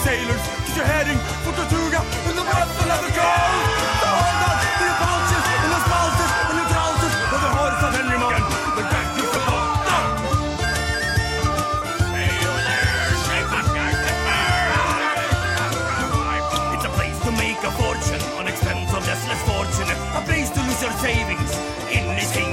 sailors, cause you're heading for Tortuga in the breath of the cold. On to your pouches and your spouses and your trousers, for the horse of Henry Morgan drag you from home. It's a place to make a fortune on expense of less fortunate. A place to lose your savings in this single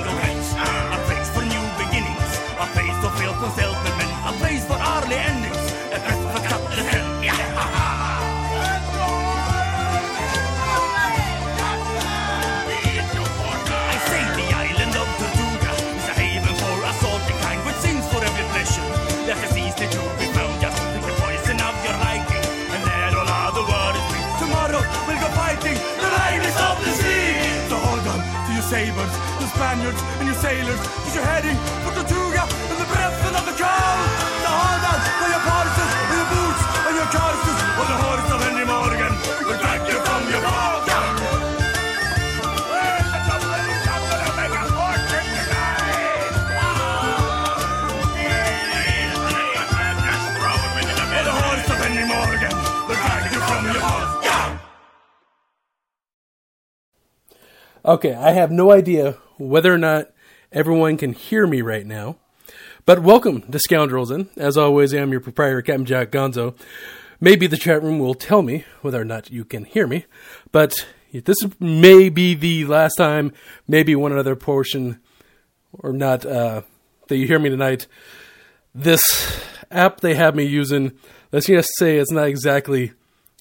sabers, the Spaniards and your sailors, cause you're heading for Tortuga in the breath of the cold. So hold on to your pulses, and your boots, and your choices, or the horse Okay, I have no idea whether or not everyone can hear me right now. But welcome to Scoundrels Inn. As always, I am your proprietor, Captain Jack Gonzo. Maybe the chat room will tell me whether or not you can hear me, but this may be the last time, maybe one other portion, or not, uh, that you hear me tonight. This app they have me using, let's just say it's not exactly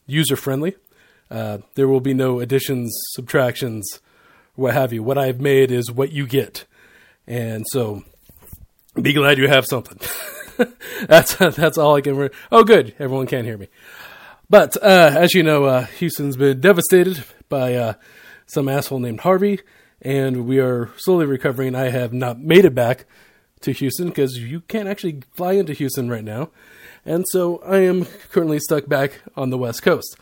user friendly. Uh, there will be no additions, subtractions, what have you. What I've made is what you get. And so be glad you have something. that's that's all I can. Re- oh, good. Everyone can hear me. But uh, as you know, uh, Houston's been devastated by uh, some asshole named Harvey, and we are slowly recovering. I have not made it back to Houston because you can't actually fly into Houston right now, and so I am currently stuck back on the West Coast,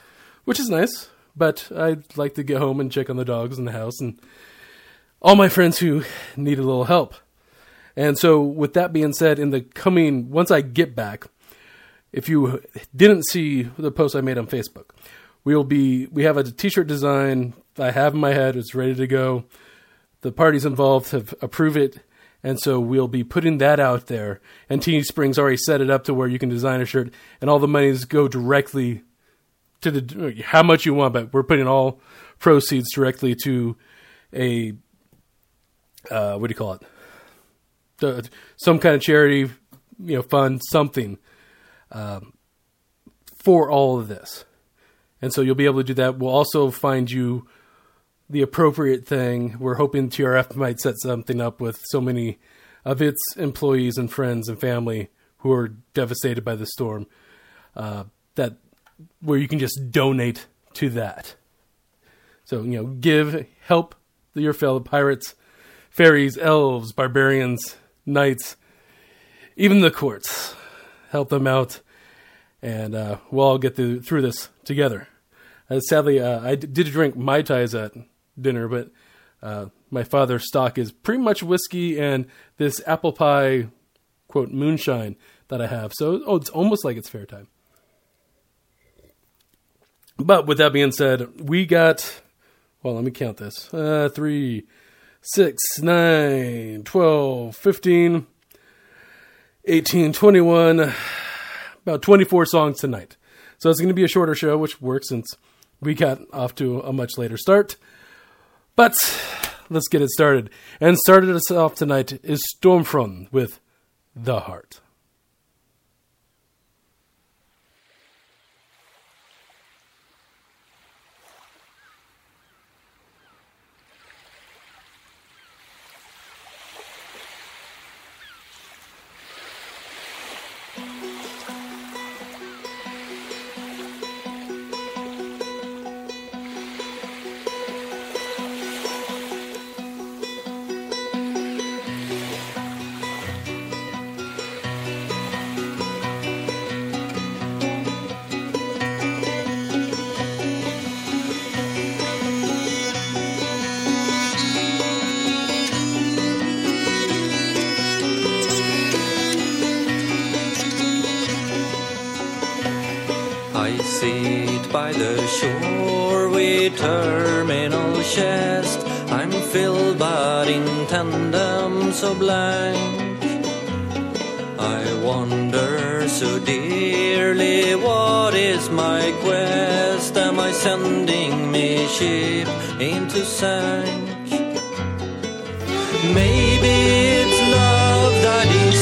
which is nice. But I'd like to get home and check on the dogs in the house and all my friends who need a little help. And so, with that being said, in the coming, once I get back, if you didn't see the post I made on Facebook, we'll be, we have a t shirt design I have in my head, it's ready to go. The parties involved have approved it, and so we'll be putting that out there. And Teeny Springs already set it up to where you can design a shirt, and all the monies go directly to the how much you want, but we're putting all proceeds directly to a uh, what do you call it? The, some kind of charity, you know, fund, something um, for all of this. And so you'll be able to do that. We'll also find you the appropriate thing. We're hoping TRF might set something up with so many of its employees and friends and family who are devastated by the storm uh, that where you can just donate to that. So you know, give help your fellow pirates, fairies, elves, barbarians, knights, even the courts. Help them out, and uh, we'll all get through, through this together. Uh, sadly, uh, I d- did drink mai tais at dinner, but uh, my father's stock is pretty much whiskey and this apple pie quote moonshine that I have. So oh, it's almost like it's fair time. But with that being said, we got, well, let me count this uh, 3, 6, 9, 12, 15, 18, 21, about 24 songs tonight. So it's going to be a shorter show, which works since we got off to a much later start. But let's get it started. And started us off tonight is Stormfront with The Heart. I see it by the shore with terminal chest. I'm filled but in tandem so blank. I wonder so dearly what is my quest? Am I sending me ship into sank? Maybe it's love that is.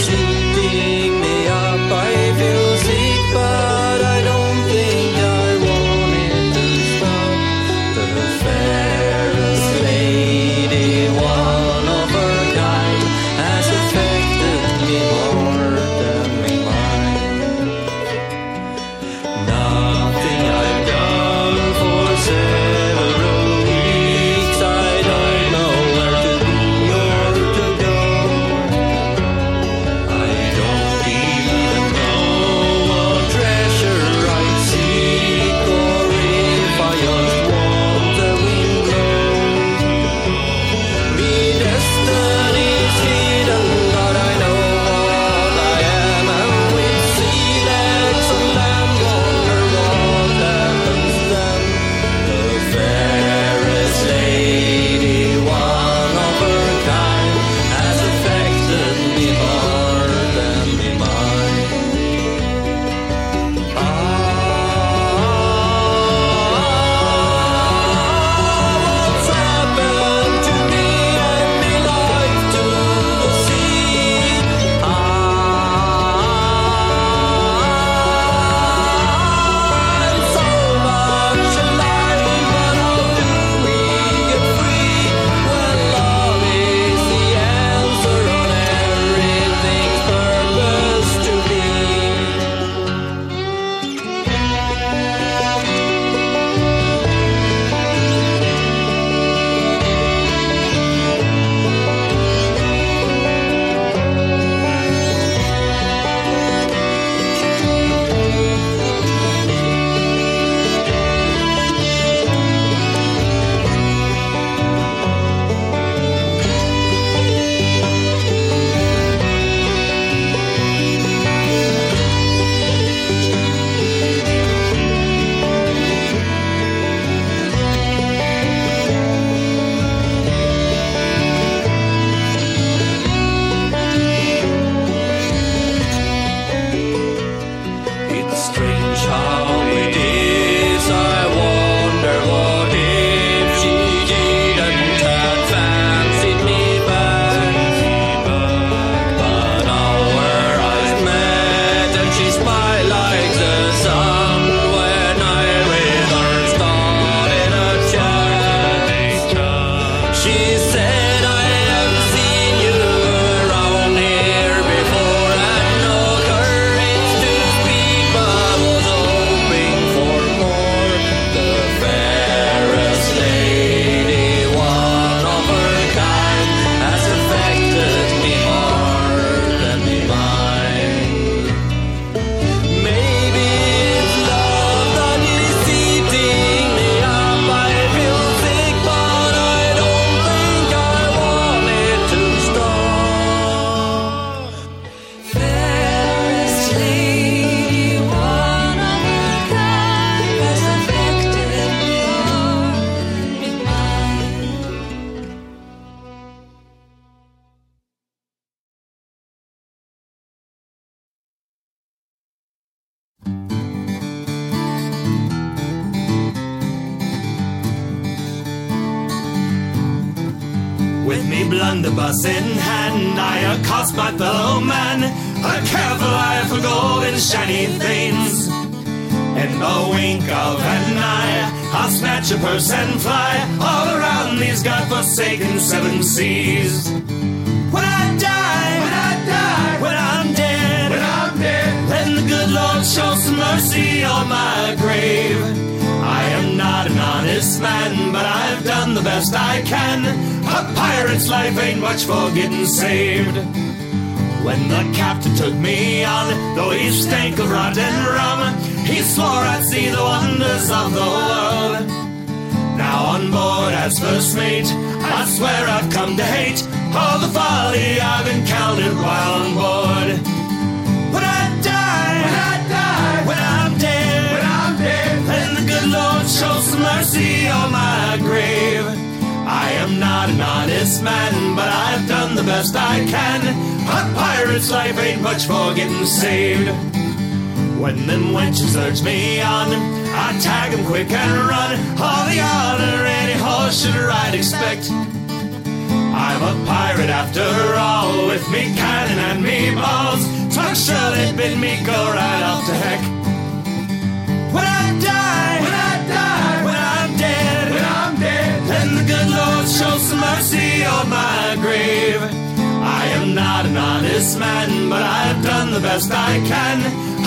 Man, but I've done the best I can.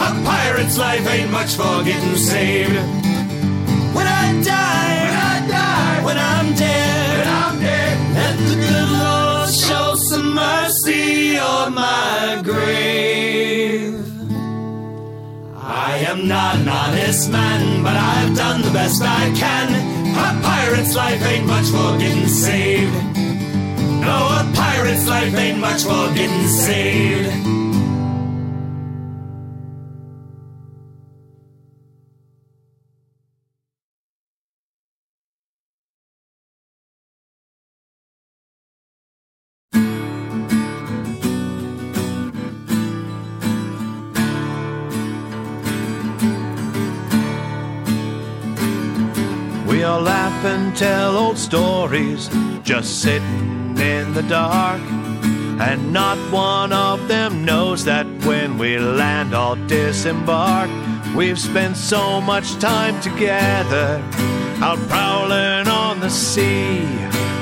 A pirate's life ain't much for getting saved. When I die, when I die, when I'm dead, when I'm dead, let the good Lord show some mercy on my grave. I am not an honest man, but I've done the best I can. A pirate's life ain't much for getting saved. No, a pirate's life ain't much for getting saved. We all laugh and tell old stories, just sitting in the dark. And not one of them knows that when we land, I'll disembark. We've spent so much time together, out prowling on the sea,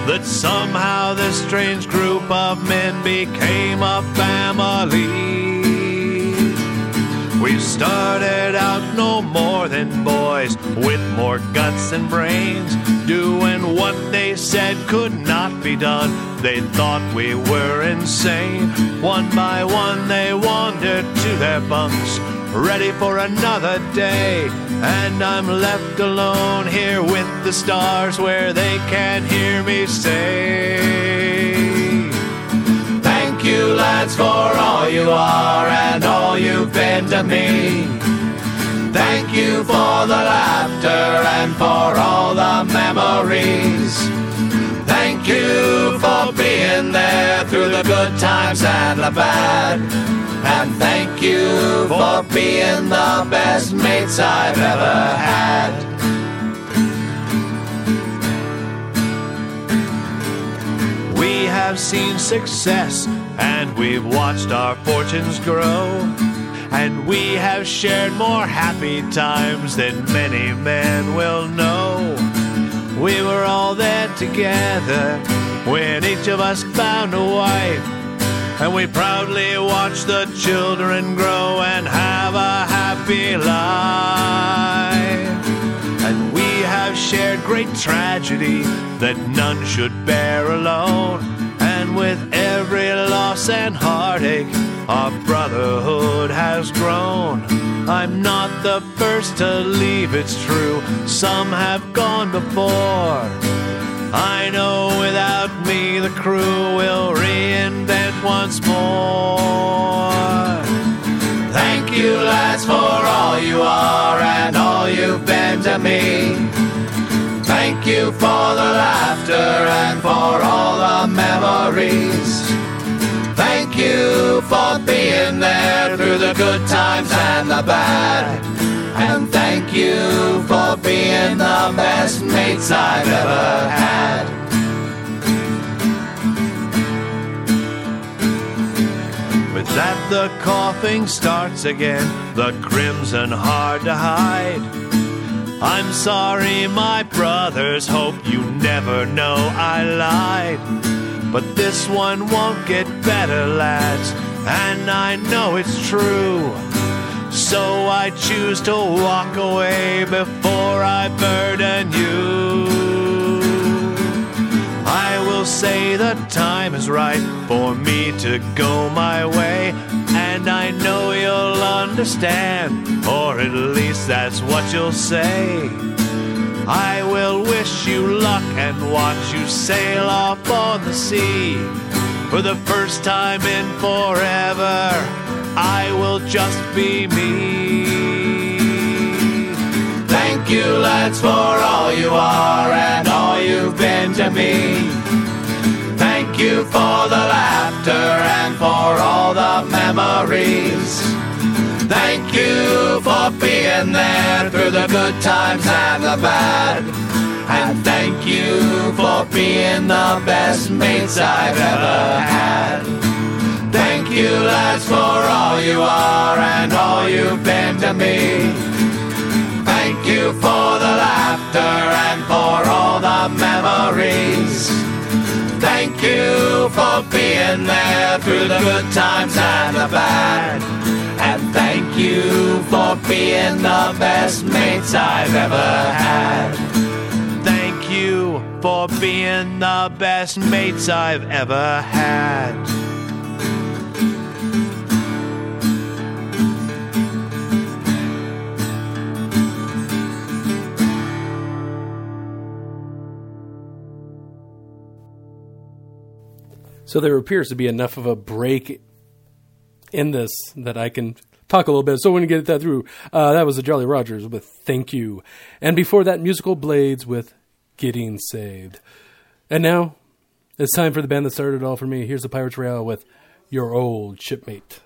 that somehow this strange group of men became a family. We started out no more than boys with more guts and brains, doing what they said could not be done. They thought we were insane. One by one, they wandered to their bunks, ready for another day. And I'm left alone here with the stars where they can't hear me say. You, lads, for all you are and all you've been to me. Thank you for the laughter and for all the memories. Thank you for being there through the good times and the bad. And thank you for being the best mates I've ever had. We have seen success and we've watched our fortunes grow. And we have shared more happy times than many men will know. We were all there together when each of us found a wife. And we proudly watched the children grow and have a happy life. And we have shared great tragedy that none should bear alone. And with every loss and heartache, our brotherhood has grown. I'm not the first to leave, it's true. Some have gone before. I know without me, the crew will reinvent once more. Thank you, lads, for all you are and all you've been to me. Thank you for the laughter and for all the memories. Thank you for being there through the good times and the bad. And thank you for being the best mates I've ever had. With that, the coughing starts again, the crimson hard to hide. I'm sorry, my brothers, hope you never know I lied. But this one won't get better, lads, and I know it's true. So I choose to walk away before I burden you. I will say the time is right for me to go my way, and I know you'll understand, or at least that's what you'll say. I will wish you luck and watch you sail off on the sea. For the first time in forever, I will just be me. Thank you, lads, for all you are and all you've been to me. Thank you for the laughter and for all the memories. Thank you for being there through the good times and the bad. And thank you for being the best mates I've ever had. Thank you, lads, for all you are and all you've been to me. Thank you for the laughter and for all the memories. You for being there through the good times and the bad. And thank you for being the best mates I've ever had. Thank you for being the best mates I've ever had. So there appears to be enough of a break in this that I can talk a little bit. So when you get that through, uh, that was the Jolly Rogers with "Thank You," and before that, musical Blades with "Getting Saved." And now it's time for the band that started it all for me. Here's the Pirates Royale with "Your Old Shipmate."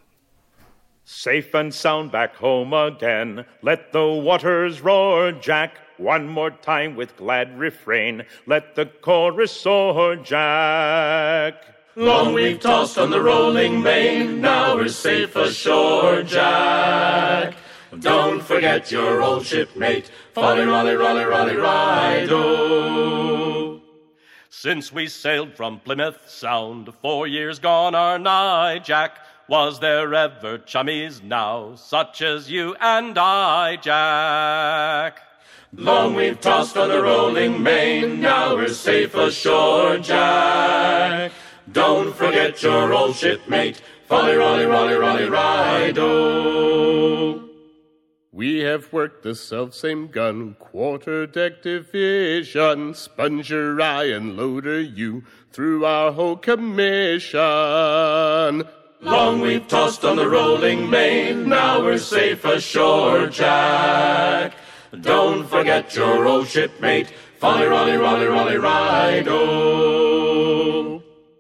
Safe and sound back home again. Let the waters roar, Jack. One more time with glad refrain. Let the chorus soar, Jack. Long we've tossed on the rolling main, now we're safe ashore, Jack. Don't forget your old shipmate, folly, rolly, rolly, rolly, rido. Oh. Since we sailed from Plymouth Sound, four years gone are nigh, Jack. Was there ever chummies now, such as you and I, Jack? Long we've tossed on the rolling main, now we're safe ashore, Jack. Don't forget your old shipmate, folly, rolly, rolly, rolly, rido. Oh. We have worked the selfsame gun, quarter deck division, sponger I and loader you through our whole commission. Long we've tossed on the rolling main, now we're safe ashore, Jack. Don't forget your old shipmate, folly, rolly, rolly, rolly, rido. Oh.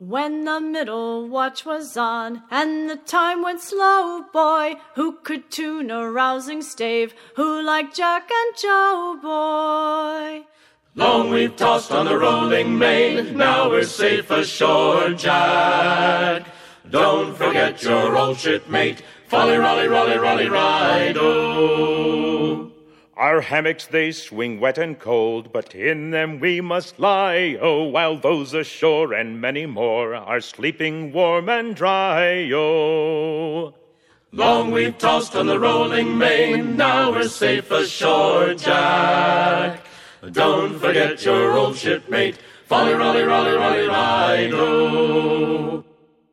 When the middle watch was on and the time went slow, boy, who could tune a rousing stave? Who like Jack and Joe, boy? Long we've tossed on the rolling main, now we're safe ashore, Jack. Don't forget your old shipmate, folly, rolly, rolly, rolly, rido. Our hammocks they swing wet and cold, but in them we must lie, oh, while those ashore and many more are sleeping warm and dry, oh. Long we've tossed on the rolling main, now we're safe ashore, Jack. Don't forget your old shipmate, folly, rolly, rolly, rolly, rido. Oh.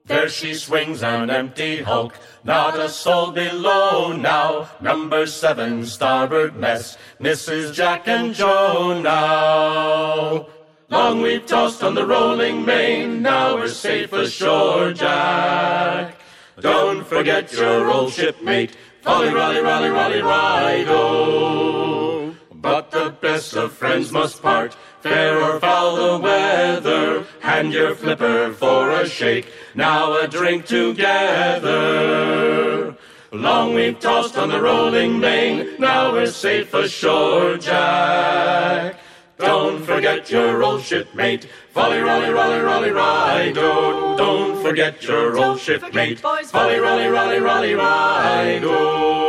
There she swings an empty hulk, not a soul below now. Number seven, starboard mess, Mrs. Jack and Joe now. Long we've tossed on the rolling main, now we're safe ashore, Jack. Don't forget your old shipmate, folly, rolly, rolly, rolly, rido. But the best of friends must part, fair or foul the weather. Hand your flipper for a shake, now a drink together. Long we've tossed on the rolling main, now we're safe ashore, Jack. Don't forget your old shipmate, folly, rolly, rolly, rolly, rido. Don't forget your old shipmate, folly, rolly, rolly, rolly, rido.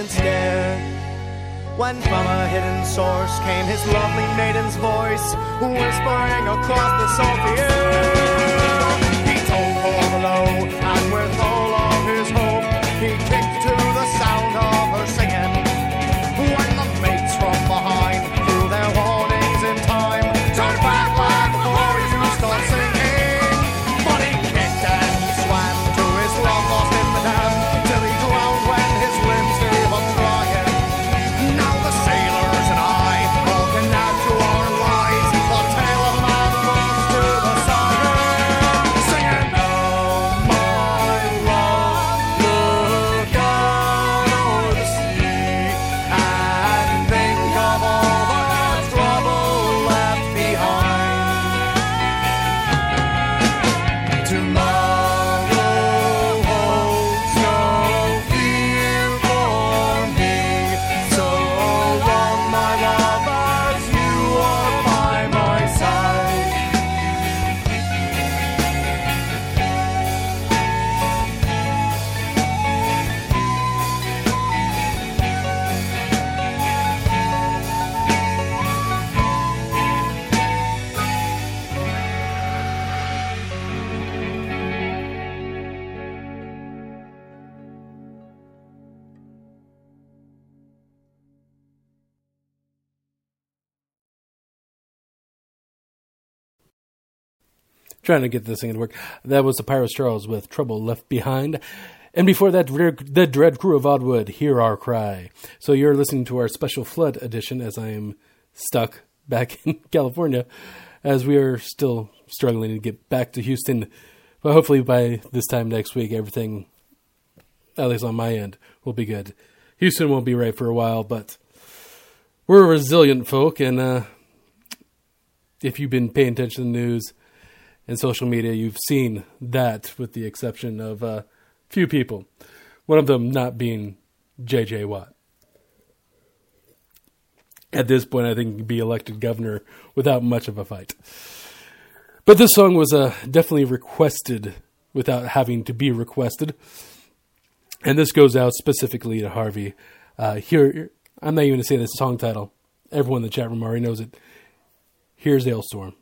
students dare. When from a hidden source came his lovely maiden's voice, whispering across the salty air. He told Paul below, and with all of his hope, he trying to get this thing to work. That was the Pirates Charles with Trouble Left Behind. And before that, the Dread Crew of Oddwood, Hear Our Cry. So you're listening to our special flood edition as I am stuck back in California as we are still struggling to get back to Houston. But hopefully by this time next week, everything, at least on my end, will be good. Houston won't be right for a while, but we're resilient folk. And uh, if you've been paying attention to the news, and social media, you've seen that, with the exception of a few people. One of them not being J.J. Watt. At this point, I think he'd be elected governor without much of a fight. But this song was uh, definitely requested without having to be requested. And this goes out specifically to Harvey. Uh, here, I'm not even going to say the song title. Everyone in the chat room already knows it. Here's Alestorm.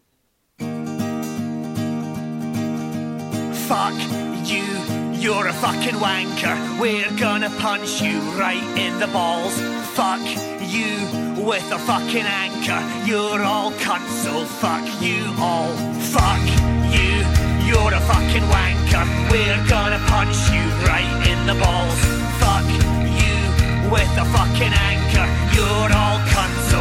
Fuck you, you're a fucking wanker. We're gonna punch you right in the balls. Fuck you with a fucking anchor. You're all cunts, so fuck you all. Fuck you, you're a fucking wanker. We're gonna punch you right in the balls. Fuck you with a fucking anchor. You're all cunts, so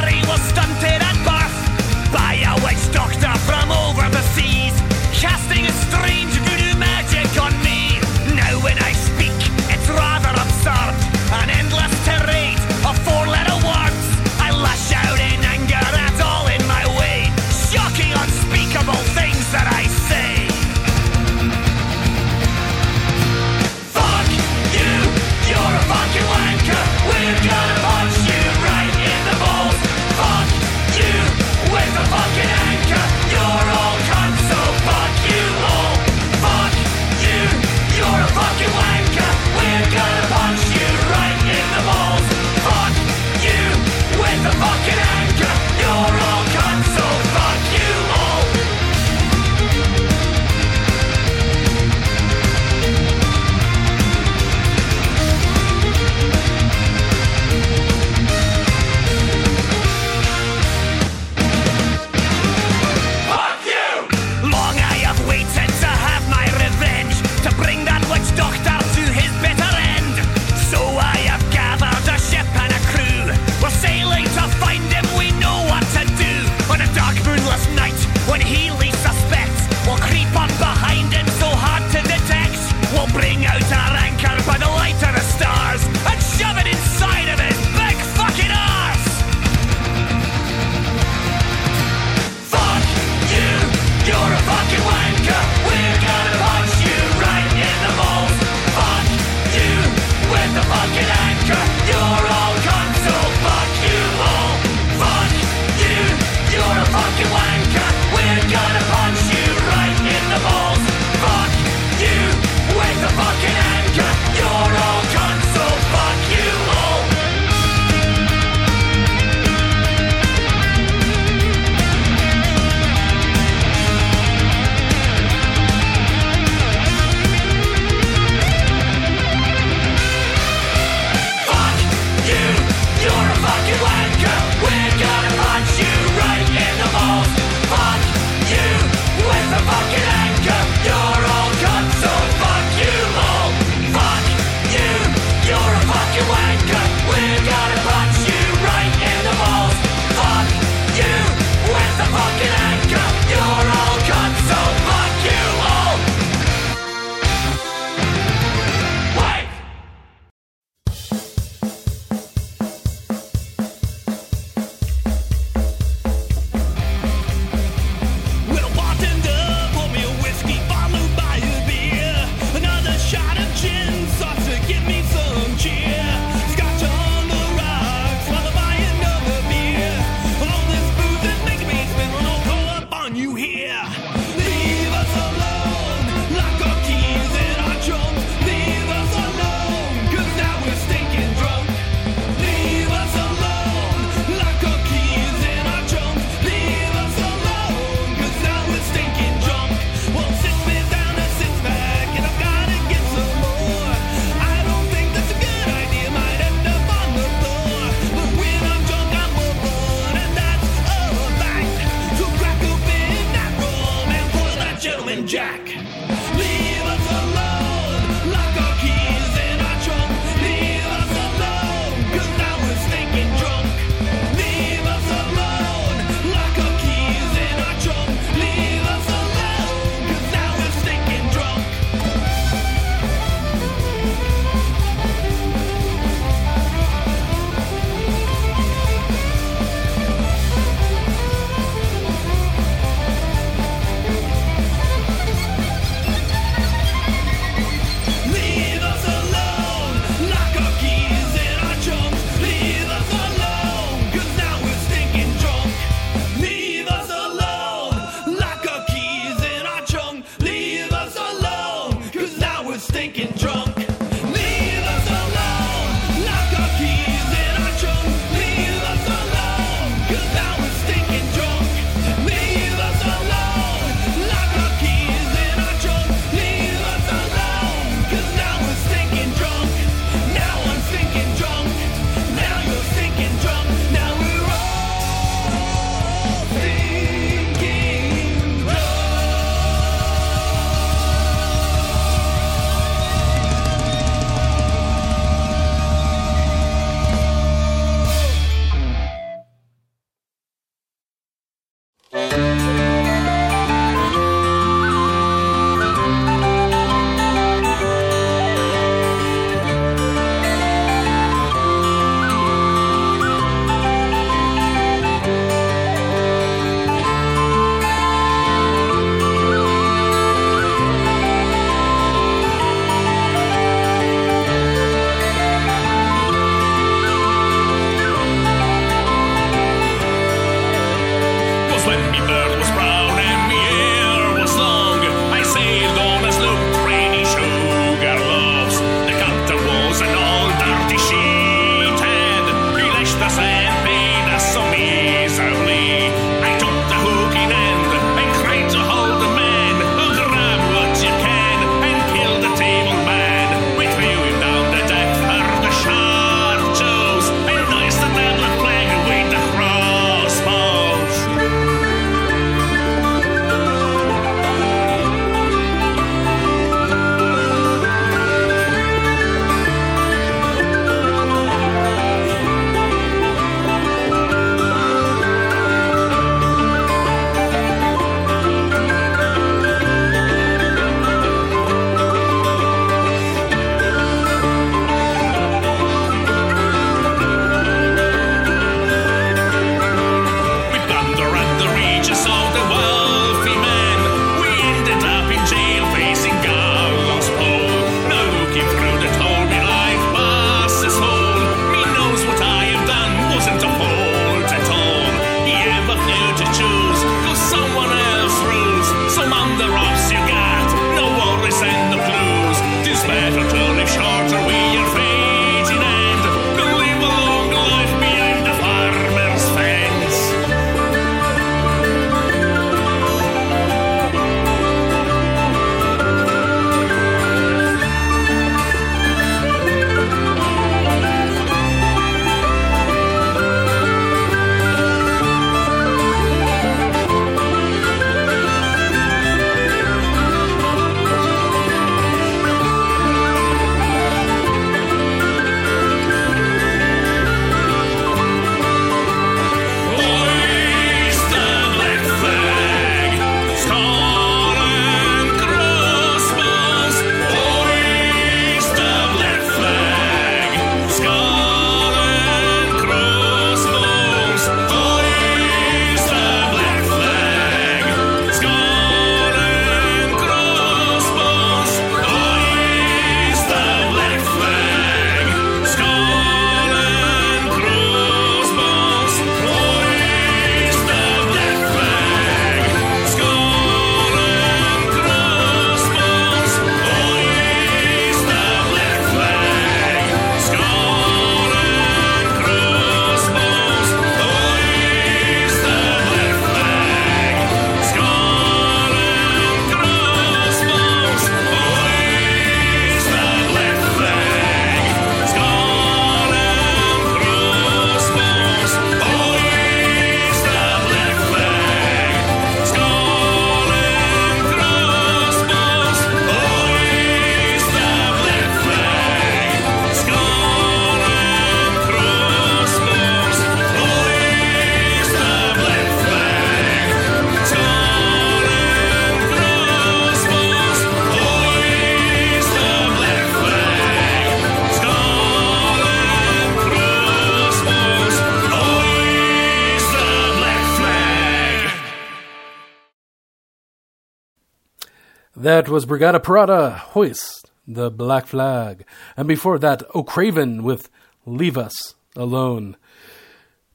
That was Brigada Parada, Hoist, the Black Flag. And before that, O'Craven with Leave Us Alone.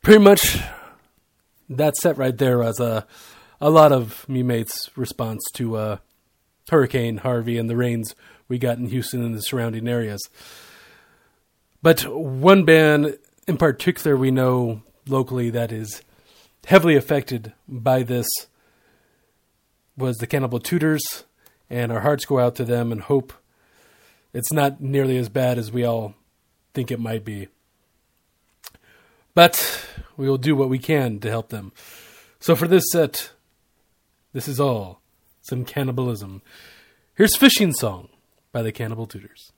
Pretty much that set right there was a, a lot of me mates' response to uh, Hurricane Harvey and the rains we got in Houston and the surrounding areas. But one band in particular we know locally that is heavily affected by this was the Cannibal Tutors, and our hearts go out to them and hope it's not nearly as bad as we all think it might be. But we will do what we can to help them. So for this set, this is all some cannibalism. Here's Fishing Song by the Cannibal Tutors.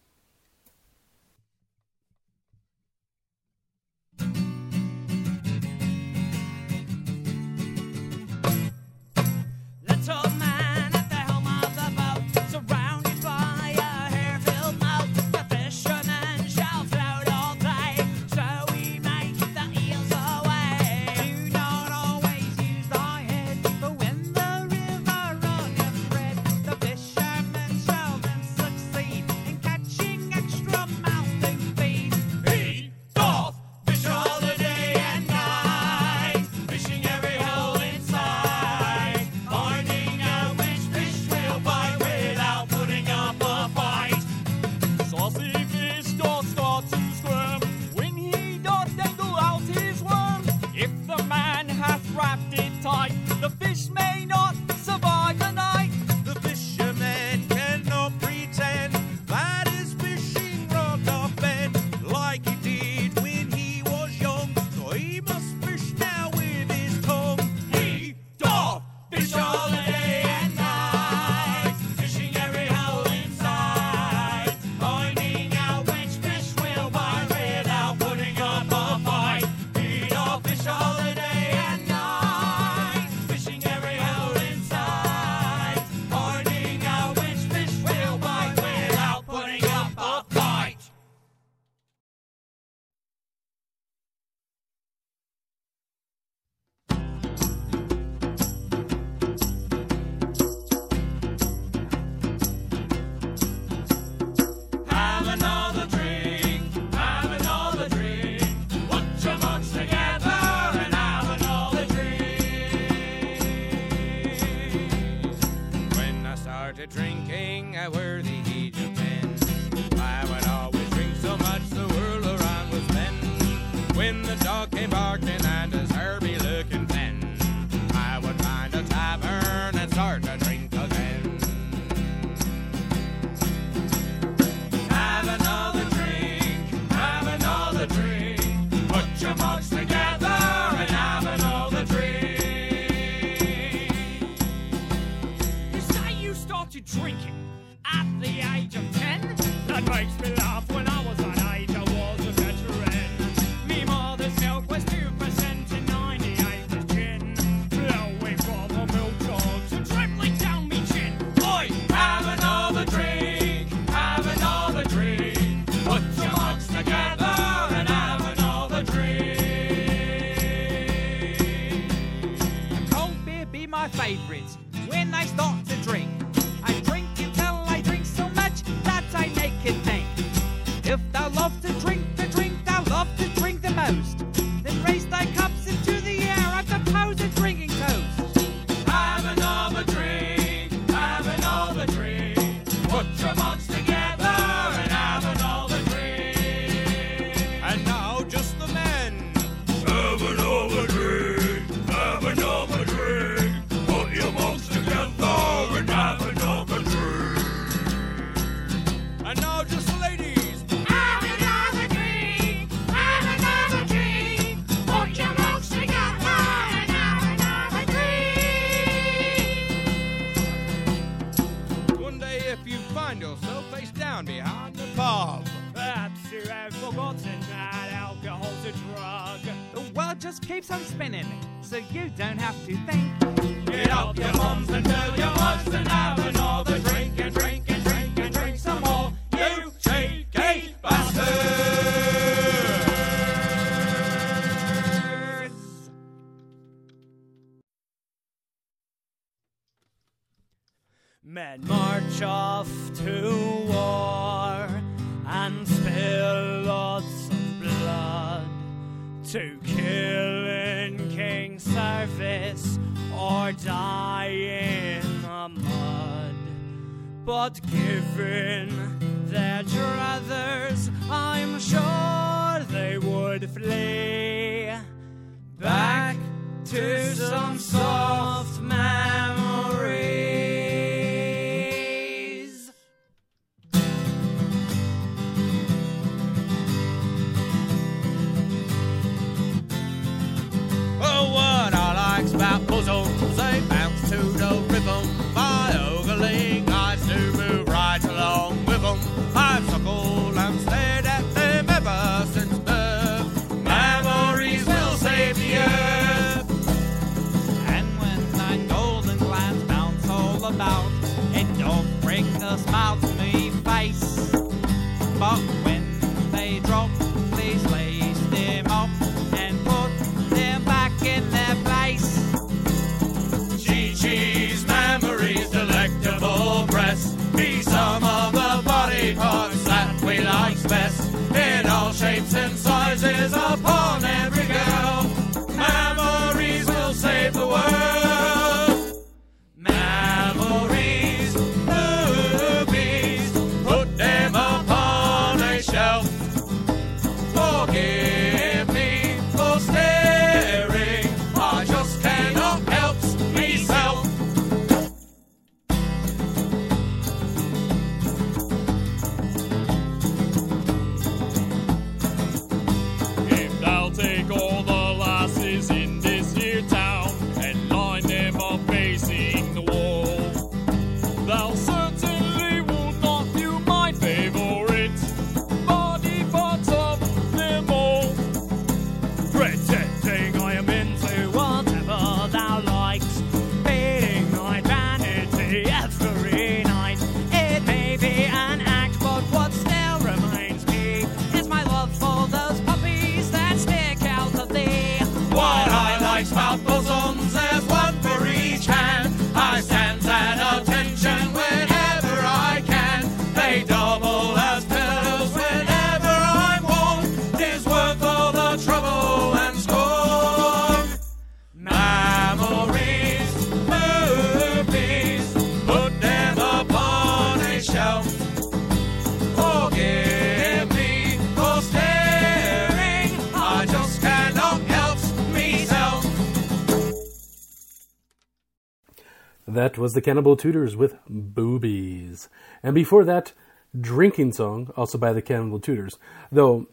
was the Cannibal Tutors with Boobies. And before that, Drinking Song, also by the Cannibal Tutors. Though,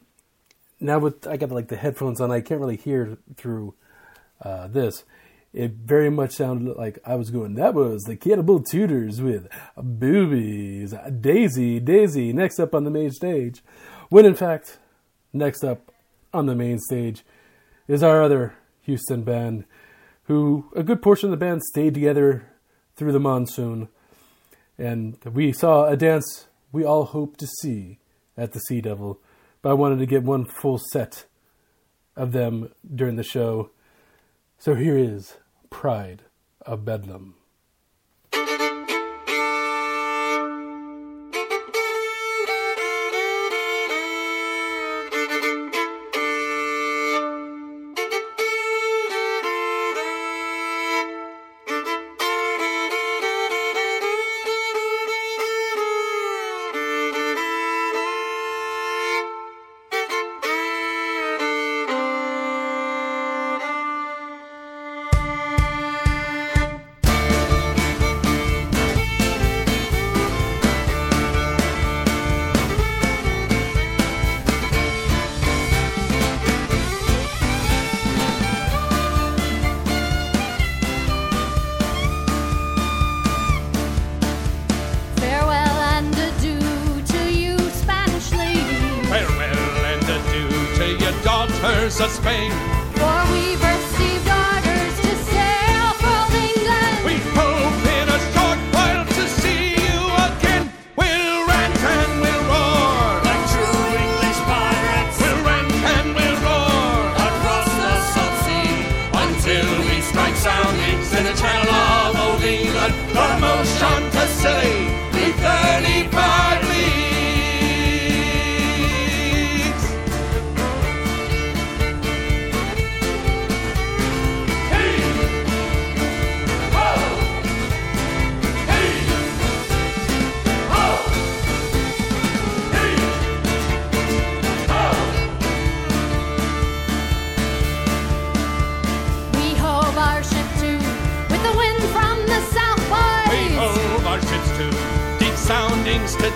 now with I got like the headphones on, I can't really hear through uh, this. It very much sounded like I was going, that was the Cannibal Tutors with Boobies. Daisy, Daisy, next up on the main stage. When in fact, next up on the main stage is our other Houston band who a good portion of the band stayed together through the monsoon. And we saw a dance we all hoped to see at the Sea Devil, but I wanted to get one full set of them during the show. So here is Pride of Bedlam. daughters of Spain. For we've received orders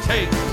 take.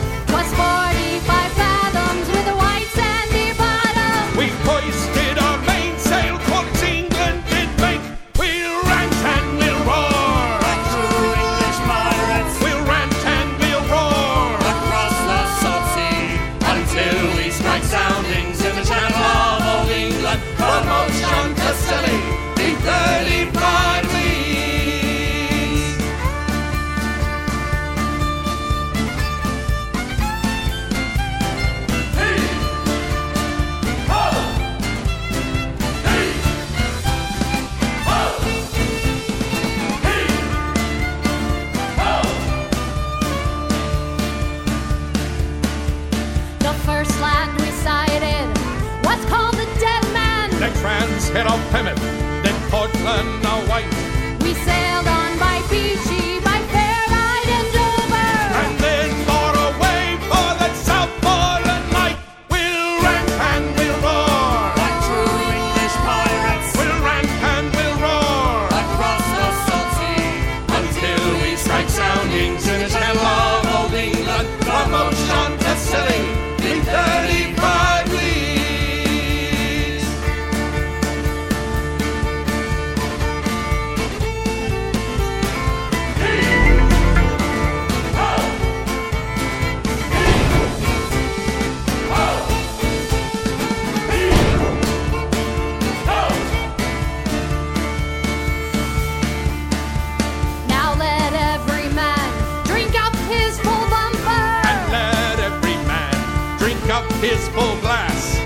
drink up his full glass.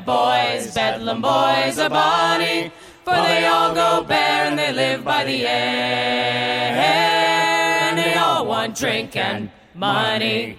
boys, Bedlam boys are bonny, for they all go bare and they live by the air. And they all want drink and money.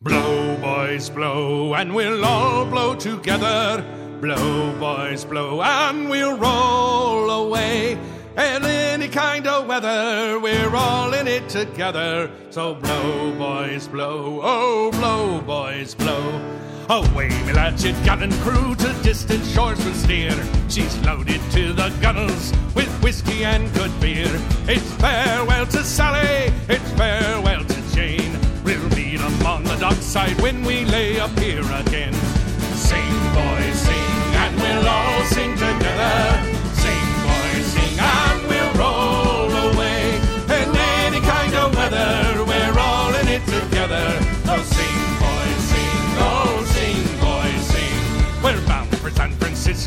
Blow, boys, blow, and we'll all blow together. Blow, boys, blow, and we'll roll away. And any kind of weather, we're all in it together. So blow, boys, blow, oh, blow, boys, blow. Away, me lads, she'd gotten crew to distant shores we steer. She's loaded to the gunnels with whiskey and good beer. It's farewell to Sally, it's farewell to Jane. We'll meet 'em on the dockside when we lay up here again. Sing, boys, sing, and we'll all sing together.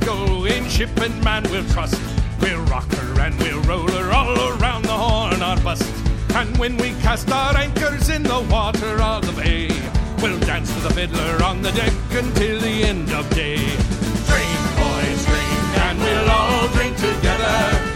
go in shipment man we'll trust. We'll rock her and we'll roll her all around the horn Our bust. And when we cast our anchors in the water of the bay, we'll dance to the fiddler on the deck until the end of day. Drink, boys, drink, and we'll all drink together.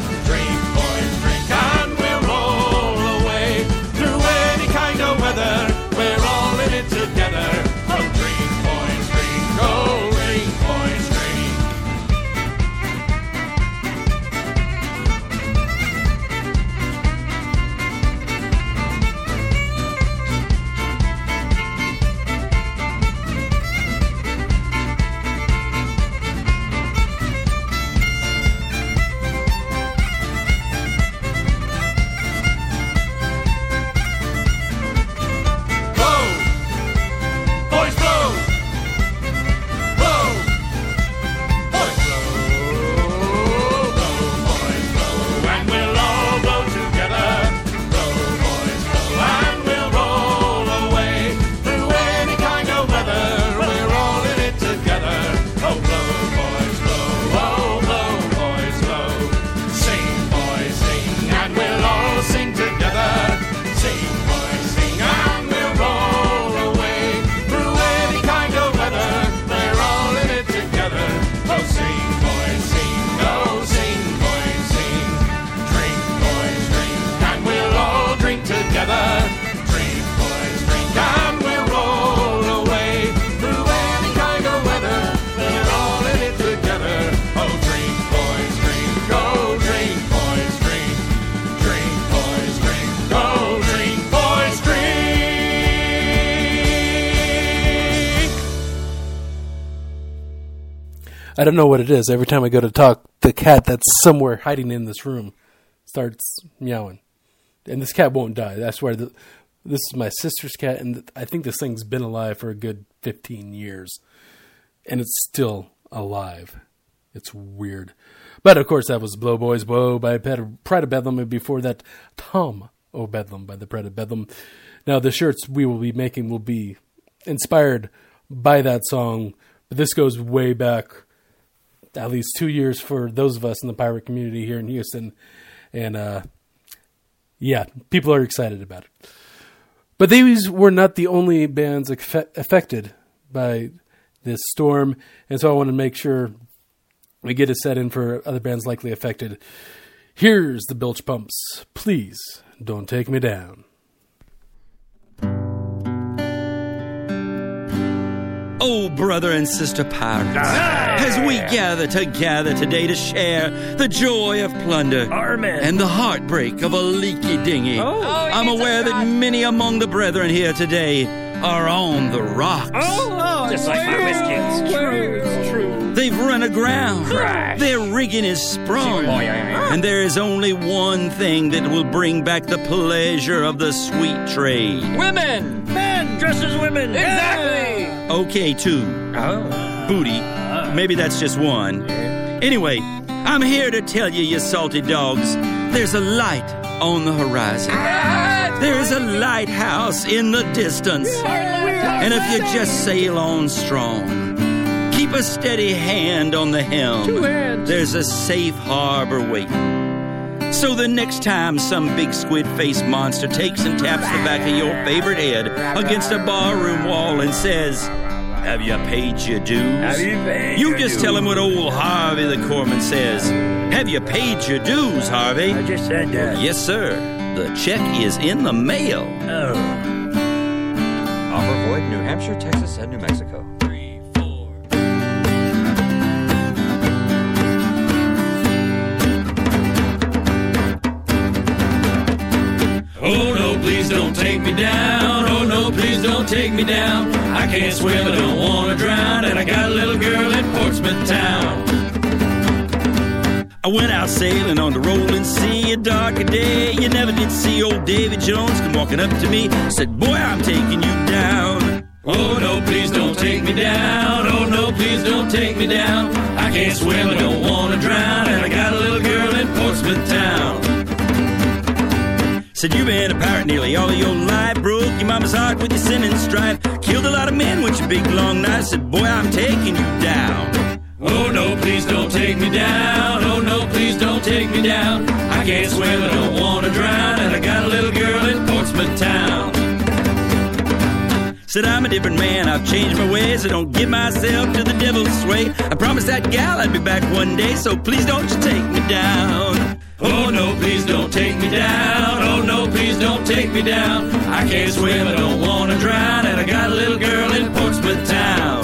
I don't know what it is. Every time I go to talk, the cat that's somewhere hiding in this room starts meowing, and this cat won't die. That's where this is my sister's cat, and I think this thing's been alive for a good fifteen years, and it's still alive. It's weird, but of course that was "Blow Boys Blow" by Pride of Bedlam, and before that, Tom oh O Bedlam by the Pride of Bedlam. Now the shirts we will be making will be inspired by that song, but this goes way back at least two years for those of us in the pirate community here in Houston. And uh, yeah, people are excited about it. But these were not the only bands affe- affected by this storm, and so I want to make sure we get a set in for other bands likely affected. Here's the Bilge Pumps. Please don't take me down. Oh, brother and sister pirates, as we gather together today to share the joy of plunder and the heartbreak of a leaky dinghy, I'm aware that many among the brethren here today are on the rocks. oh Just like my whiskey. It's true. It's true. They've run aground. Right. Their rigging is sprung. Oh, yeah, yeah, yeah. And there is only one thing that will bring back the pleasure of the sweet trade. Women! Men! Dressed as women! Exactly! Okay, two. Oh. Booty. Maybe that's just one. Anyway, I'm here to tell you, you salty dogs, there's a light on the horizon. There's a lighthouse in the distance. And if you just sail on strong, keep a steady hand on the helm, Two hands. there's a safe harbor waiting. So the next time some big squid faced monster takes and taps the back of your favorite head against a barroom wall and says, Have you paid your dues? Have you paid You your just tell him what old Harvey the corpsman says. Have you paid your dues, Harvey? I just said that. Yes, sir. The check is in the mail. Oh. Offer void, New Hampshire, Texas, and New Mexico. Oh no, please don't take me down. Oh no, please don't take me down. I can't swim, I don't wanna drown, and I got a little girl in Portsmouth town. I went out sailing on the rolling sea, a darker day. You never did see old Davy Jones come walking up to me, said, Boy, I'm taking you down. Oh no, please don't take me down. Oh no, please don't take me down. I can't swim, I don't wanna drown, and I got a little girl in Portsmouth town. Said you've been a pirate nearly all your life, broke your mama's heart with your sin and strife, killed a lot of men with your big long knife. Said, Boy, I'm taking you down. Oh no, please don't take me down. Oh no, please don't take me down. I can't swim, I don't wanna drown, and I got a little girl in Portsmouth town. Said I'm a different man, I've changed my ways, I don't give myself to the devil's sway. I promised that gal I'd be back one day, so please don't you take me down. Oh no, please don't take me down. Oh no, please don't take me down. I can't swim, I don't wanna drown, and I got a little girl in Portsmouth town.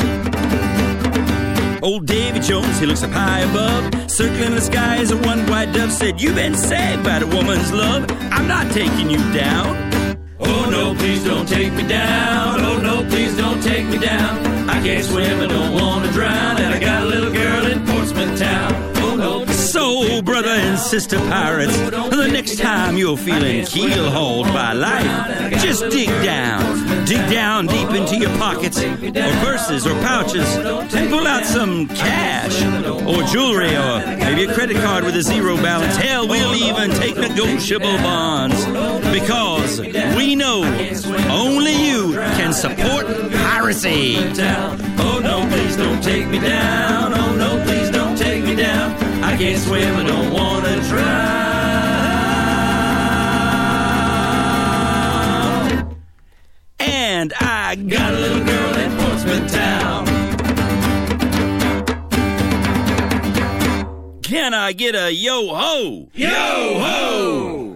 Old Davy Jones, he looks up high above, circling the sky as a one white dove said, You've been saved by the woman's love. I'm not taking you down. Oh no, please don't take me down. Oh no, please don't take me down. I can't swim, I don't wanna drown, and I got a little girl in Portsmouth town. So, brother and sister pirates, the next time you're feeling keel hauled by life, just dig down. Dig down deep into your pockets, or purses, or pouches, and pull out some cash, or jewelry, or maybe a credit card with a zero balance. Hell, we'll even take negotiable bonds. Because we know only you can support piracy. Oh no, please don't take me down. Oh no, please can't swim, I don't wanna drown. And I got a little girl in Portsmouth town. Can I get a yo ho? Yo ho!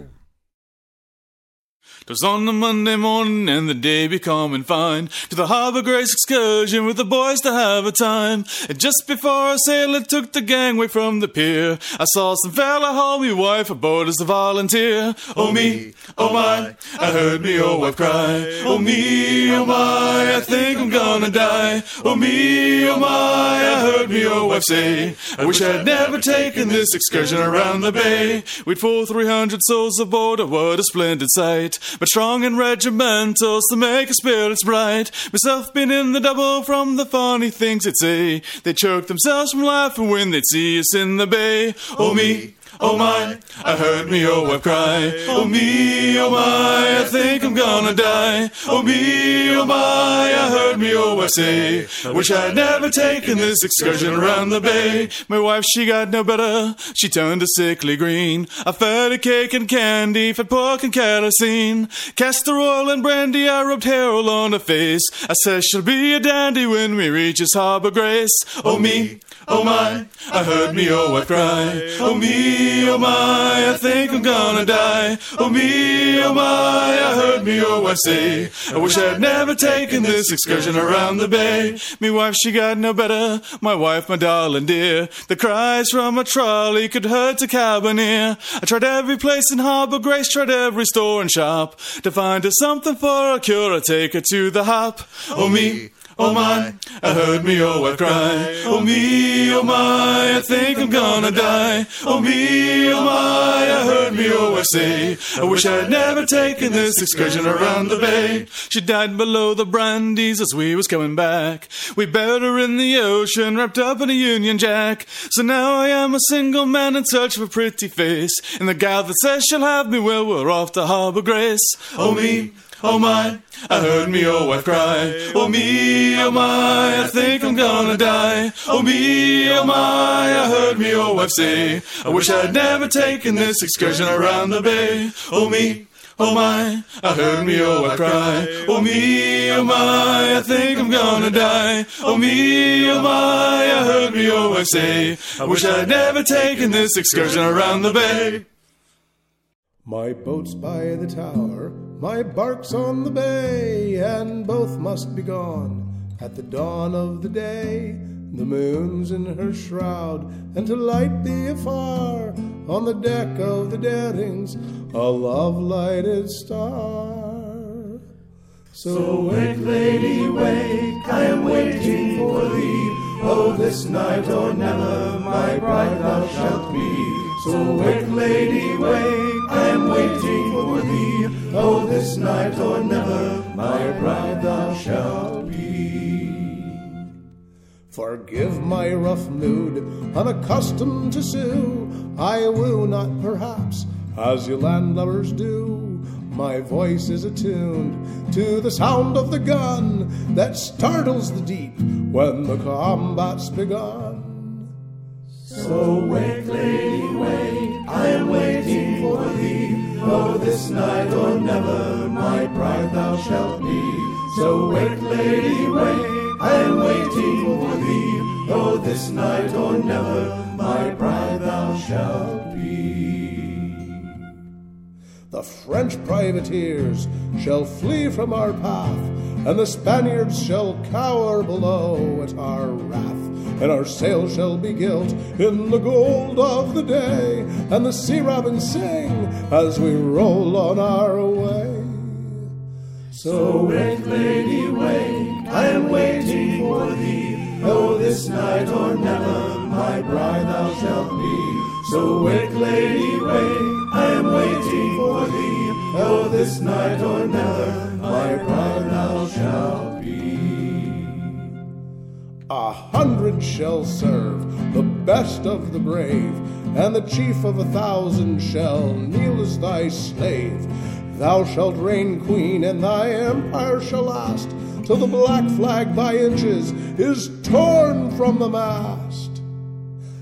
'Twas on a Monday morning and the day becoming fine To the Harbour Grace excursion with the boys to have a time. And just before our sailor took the gangway from the pier I saw some fella haul me wife aboard as a volunteer. Oh me, oh my, I heard me old wife cry. Oh me, oh my, I think I'm gonna die. Oh me, oh my, I heard me old wife say I wish I'd never taken this excursion around the bay. We'd full 300 souls aboard, oh what a splendid sight But strong and regimentals to make our spirits bright. Myself been in the double from the funny things they'd say They choke themselves from laughing when they'd see us in the bay. Oh, oh me, Oh my, I heard me oh wife cry. Oh me, oh my, I think I'm gonna die. Oh me, oh my, I heard me oh wife say. Wish I'd never taken this excursion around the bay. My wife, she got no better. She turned a sickly green. I fed her cake and candy, fed pork and kerosene. Castor oil and brandy, I rubbed hair all on her face. I said she'll be a dandy when we reaches Harbour Grace. Oh me, oh my, I heard me oh wife cry. Oh me, oh my, I think I'm gonna die. Oh me, oh my, I heard me oh wife say. I wish I'd never taken this excursion around the bay. Me wife, she got no better. My wife, my darling dear. The cries from a trolley could hurt a cabineer. I tried every place in Harbour Grace, tried every store and shop to find her something for a cure. I take her to the hop. Oh me. Oh my, I heard me oh wife cry. Oh me, oh my, I think I'm gonna die. Oh me, oh my, I heard me oh wife say. I wish I'd never taken this excursion around the bay. She died below the brandies as we was coming back. We buried her in the ocean, wrapped up in a Union Jack. So now I am a single man in search of a pretty face. And the gal that says she'll have me, well, we're off to Harbour Grace. Oh me, Oh my, I heard me oh wife cry. Oh me, oh my, I think I'm gonna die. Oh me, oh my, I heard me oh wife say. I wish I'd never taken this excursion around the bay. Oh me. Oh my, I heard me oh wife cry. Oh me, oh my, I think I'm gonna die. Oh me, oh my, I heard me oh wife say. I wish I'd never taken this excursion around the bay. My boat's by the tower, my bark's on the bay, and both must be gone at the dawn of the day. The moon's in her shroud, and to light thee afar on the deck of the Darings, a love lighted star. So wake, lady, wake, I am waiting for thee. Oh, this night or never, my bride thou shalt be. So wake, lady, wake, Oh, this night or never, my bride thou shalt be. Forgive my rough mood, unaccustomed to sue. I woo not perhaps as you landlubbers do. My voice is attuned to the sound of the gun that startles the deep when the combat's begun. So wake, lady, wake, I am waiting for thee. Oh, this night or never, my bride thou shalt be. So wake, lady, wake, I am waiting for thee. Oh, this night or never, my bride thou shalt be. The French privateers shall flee from our path, and the Spaniards shall cower below at our wrath. And our sails shall be gilt in the gold of the day, and the sea robins sing as we roll on our way. So wake, lady, wake, I am waiting for thee. Oh, this night or never, my bride thou shalt be. So wake, lady, wake, I am waiting for thee. Oh, this night or never, my bride thou shalt be. A hundred shall serve, the best of the brave, and the chief of a thousand shall kneel as thy slave. Thou shalt reign queen, and thy empire shall last till the black flag by inches is torn from the mast.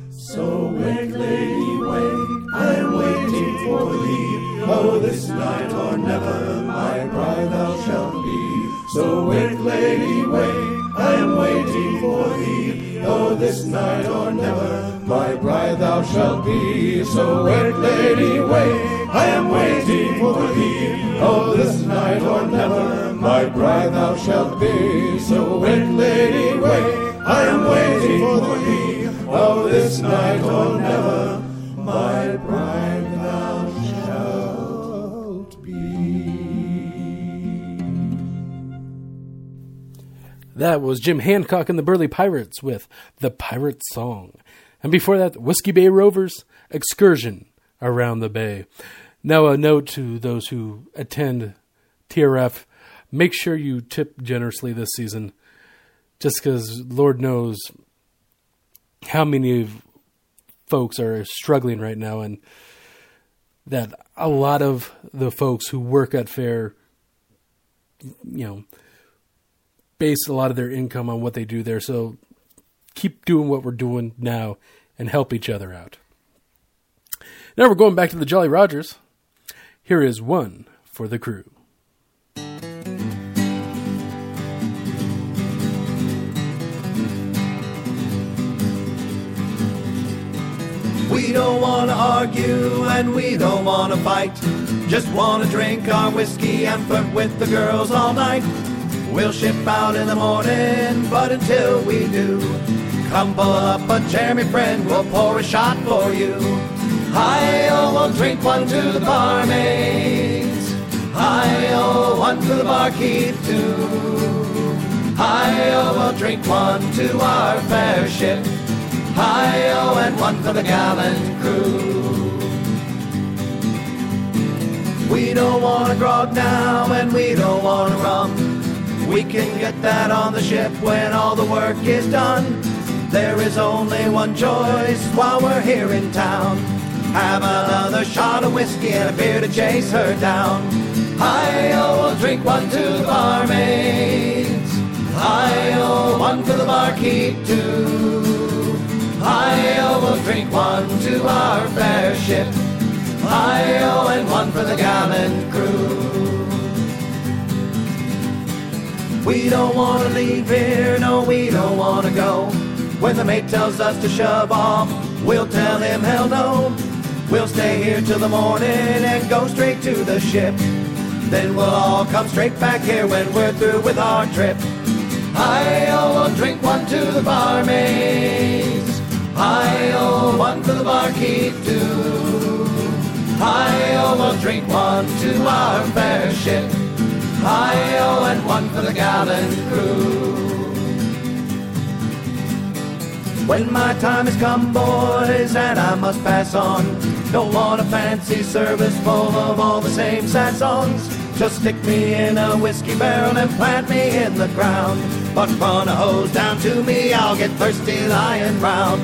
So wake, lady, wake, I am waiting for thee. Oh, this night or never, my bride thou shalt be. So wake, lady, wake, I am waiting for thee. Oh, this night or never, my bride thou shalt be. So wake, lady, wake, I am waiting for thee. Oh, this night or never, my bride thou shalt be. So wake, lady, wake. I am waiting for thee. Oh, this night or never, my bride thou shalt be. That was Jim Hancock and the Burley Pirates with The Pirate Song. And before that, Whiskey Bay Rovers, Excursion Around the Bay. Now, a note to those who attend TRF make sure you tip generously this season, just because Lord knows how many of folks are struggling right now, and that a lot of the folks who work at fair, you know, base a lot of their income on what they do there. So keep doing what we're doing now and help each other out. Now we're going back to the Jolly Rogers. Here is one for the crew. We don't wanna argue and we don't wanna fight. Just wanna drink our whiskey and flirt with the girls all night. We'll ship out in the morning, but until we do, come pull up a chair, my friend. We'll pour a shot for you. Hi-oh, we'll drink one to the barmaids. Hi-oh, one to the barkeep too. Hi-oh, we'll drink one to our fair ship. Hi-oh, and one for the gallant crew. We don't want a grog now, and we don't want a rum. We can get that on the ship when all the work is done. There is only one choice while we're here in town. Have another shot of whiskey and a beer to chase her down. Hi-oh, we'll drink one to the barmaids. Hi-oh, one for the barkeep too. We'll drink one to our fair ship. Hi-oh, and one for the gallant crew. We don't want to leave here, no, we don't want to go. When the mate tells us to shove off, we'll tell him hell no. We'll stay here till the morning and go straight to the ship. Then we'll all come straight back here when we're through with our trip. We'll drink one to the barmaids. Hi-oh, one for the barkeep too. Hi-oh, we'll drink one to our fair ship. Hi-oh, and one for the gallant crew. When my time has come, boys, and I must pass on, don't want a fancy service full of all the same sad songs. Just stick me in a whiskey barrel and plant me in the ground. But run a hose down to me, I'll get thirsty lying round.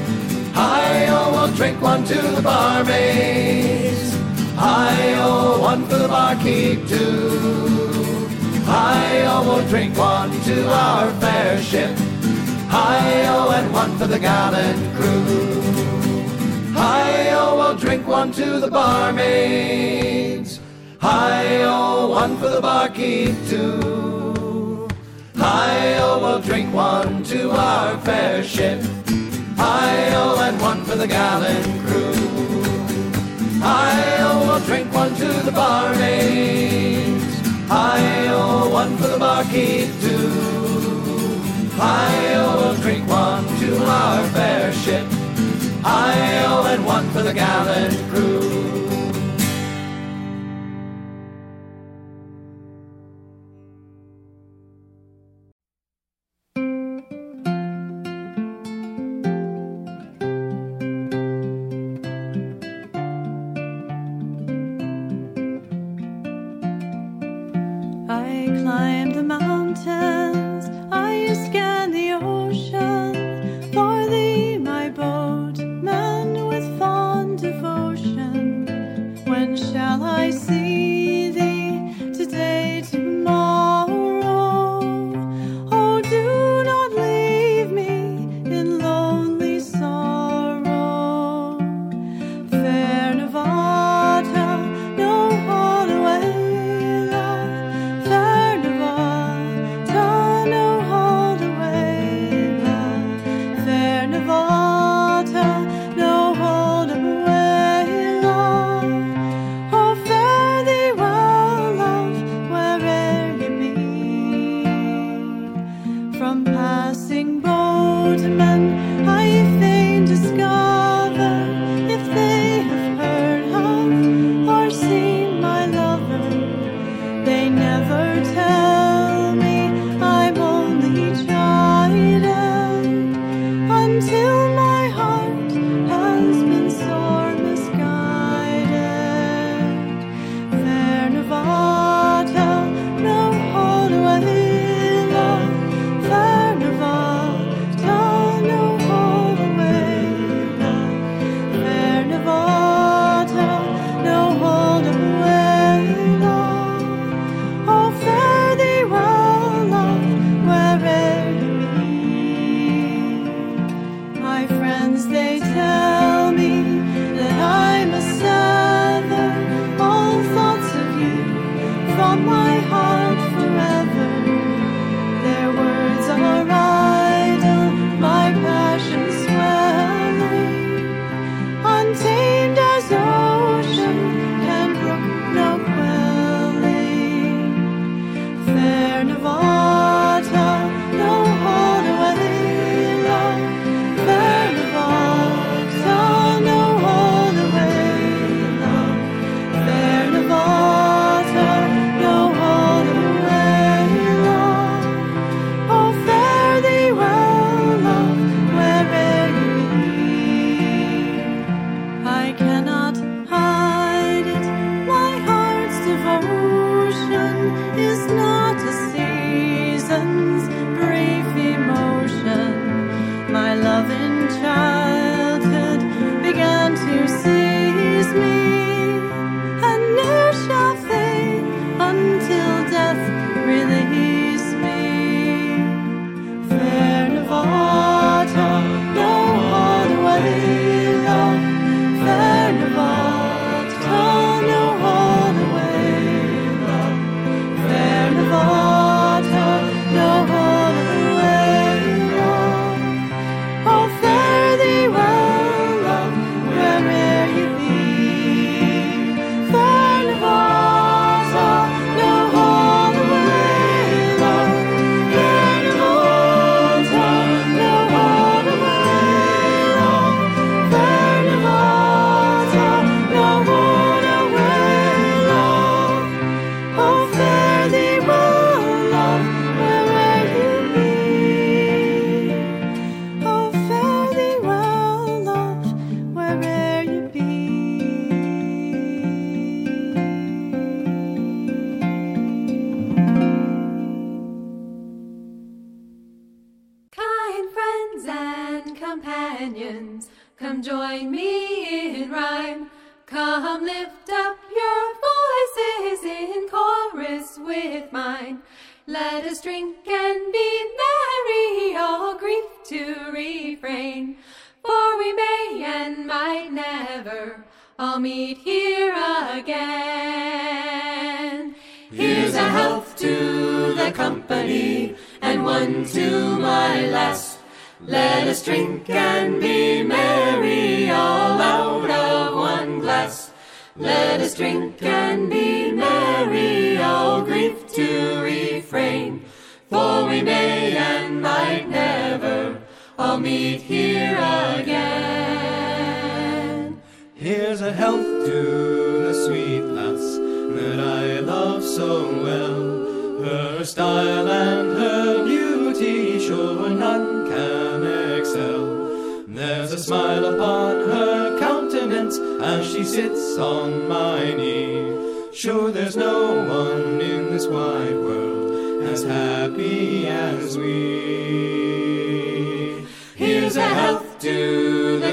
Hi-oh, we'll drink one to the barmaids. Hi-oh, one for the barkeep too. Hi-oh, we'll drink one to our fair ship. Hi-oh, and one for the gallant crew. Hi-oh, we'll drink one to the barmaids. Hi-oh, one for the barkeep too. Hi-oh, we'll drink one to our fair ship. Hi-oh, and one for the gallant crew. Hi-oh, we'll drink one to the barmaids. Hi-oh, one for the barkeep too. Hi-oh, we'll drink one to our fair ship. Hi-oh, and one for the gallant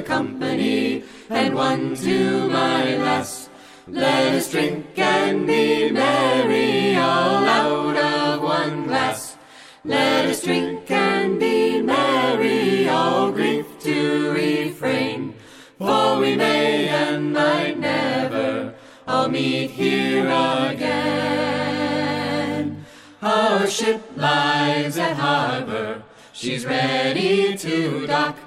company and one to my lass. Let us drink and be merry all out of one glass. Let us drink and be merry, all grief to refrain. For we may and might never all meet here again. Our ship lies at harbor, she's ready to dock.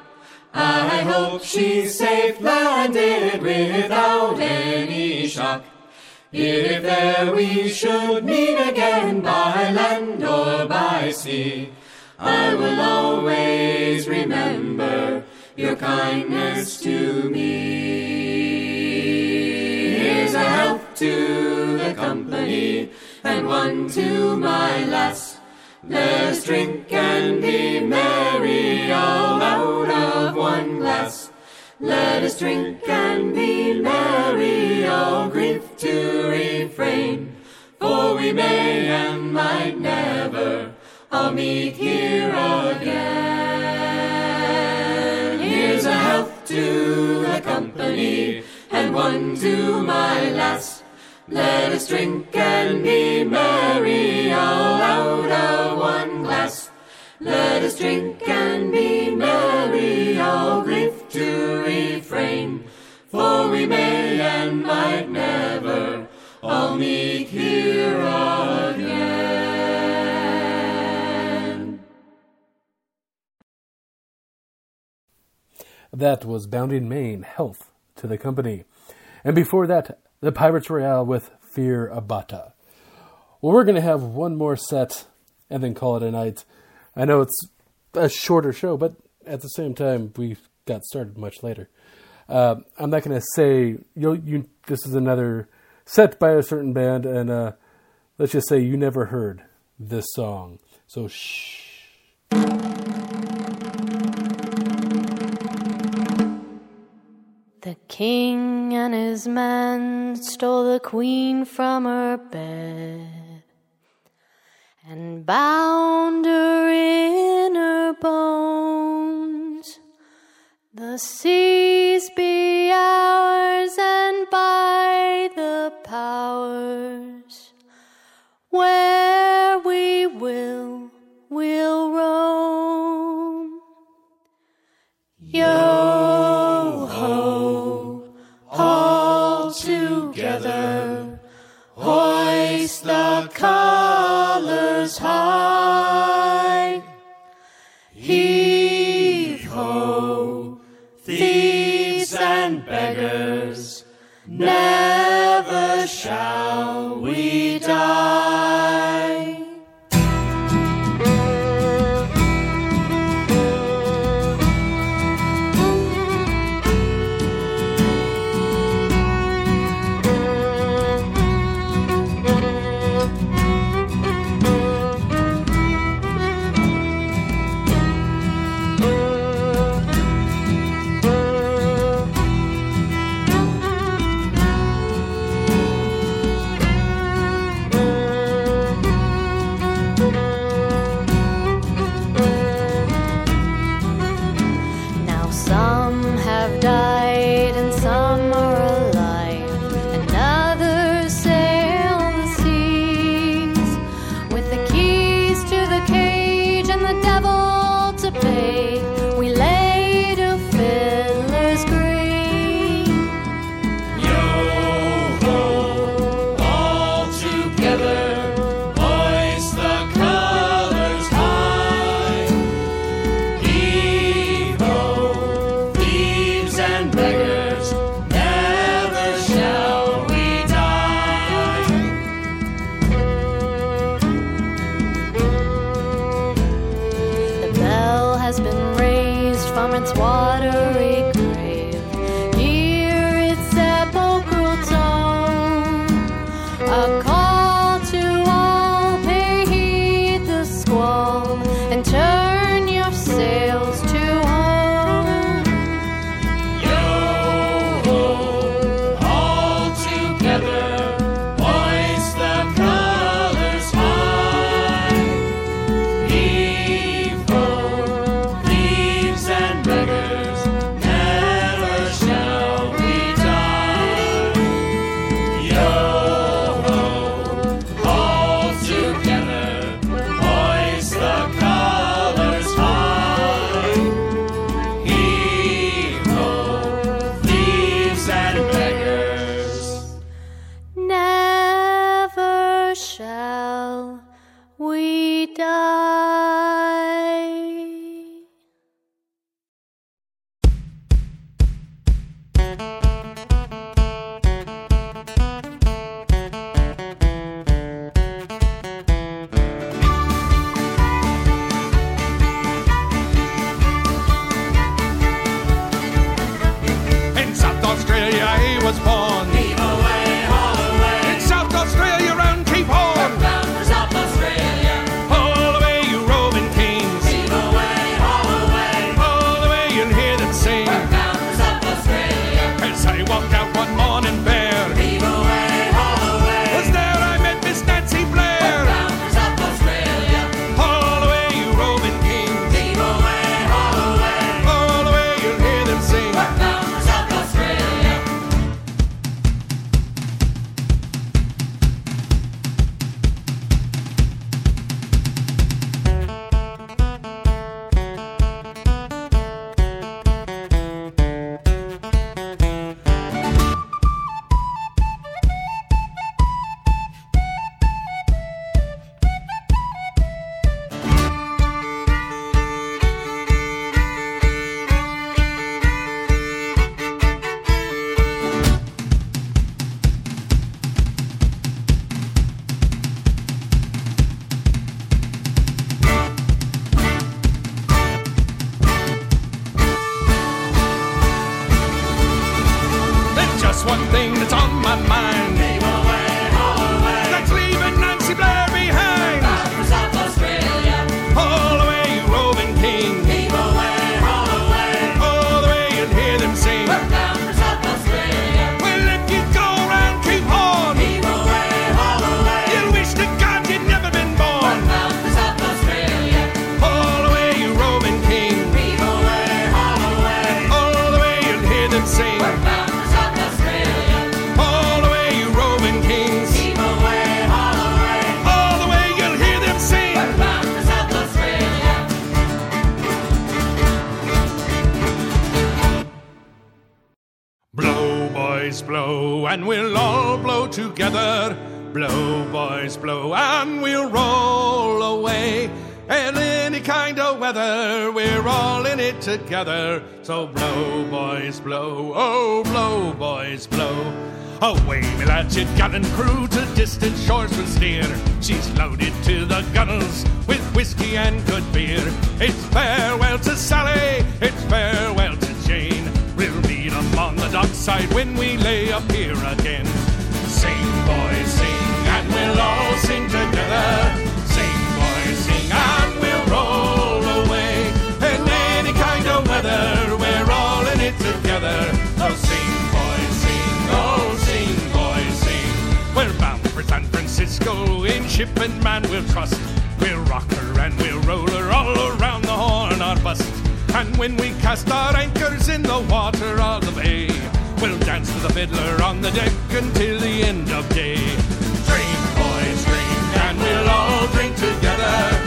I hope she's safe landed without any shock. If there we should meet again by land or by sea, I will always remember your kindness to me. Here's a health to the company and one to my lass. Let us drink and be merry all out of one glass. Let us drink and be merry, all grief to refrain. For we may and might never all meet here again. Here's a health to the company and one to my lass. Let us drink and be merry, all out. Let us drink and be merry, all grief to refrain. For we may and might never all meet here again. That was Bounding Main, Health to the Company. And before that, the Pirates Royale with Fear Abata. Well, we're going to have one more set and then call it a night. I know it's a shorter show, but at the same time, we got started much later. Uh, I'm not going to say you you. This is another set by a certain band, and uh, let's just say you never heard this song. So shh. The king and his men stole the queen from her bed and bound her in her bones. The seas be ours, and by the powers where we will, we'll roam. Yo ho, all together, hoist the colors high. Heave ho, thieves and beggars, never shall we together. So blow, boys, blow, oh, blow, boys, blow. Away, me lads, you'd crew. midshipman man we'll trust. We'll rock her and we'll roll her all around the horn Our bust. And when we cast our anchors in the water of the bay, we'll dance to the fiddler on the deck until the end of day. Drink, boys, drink, and we'll all drink together.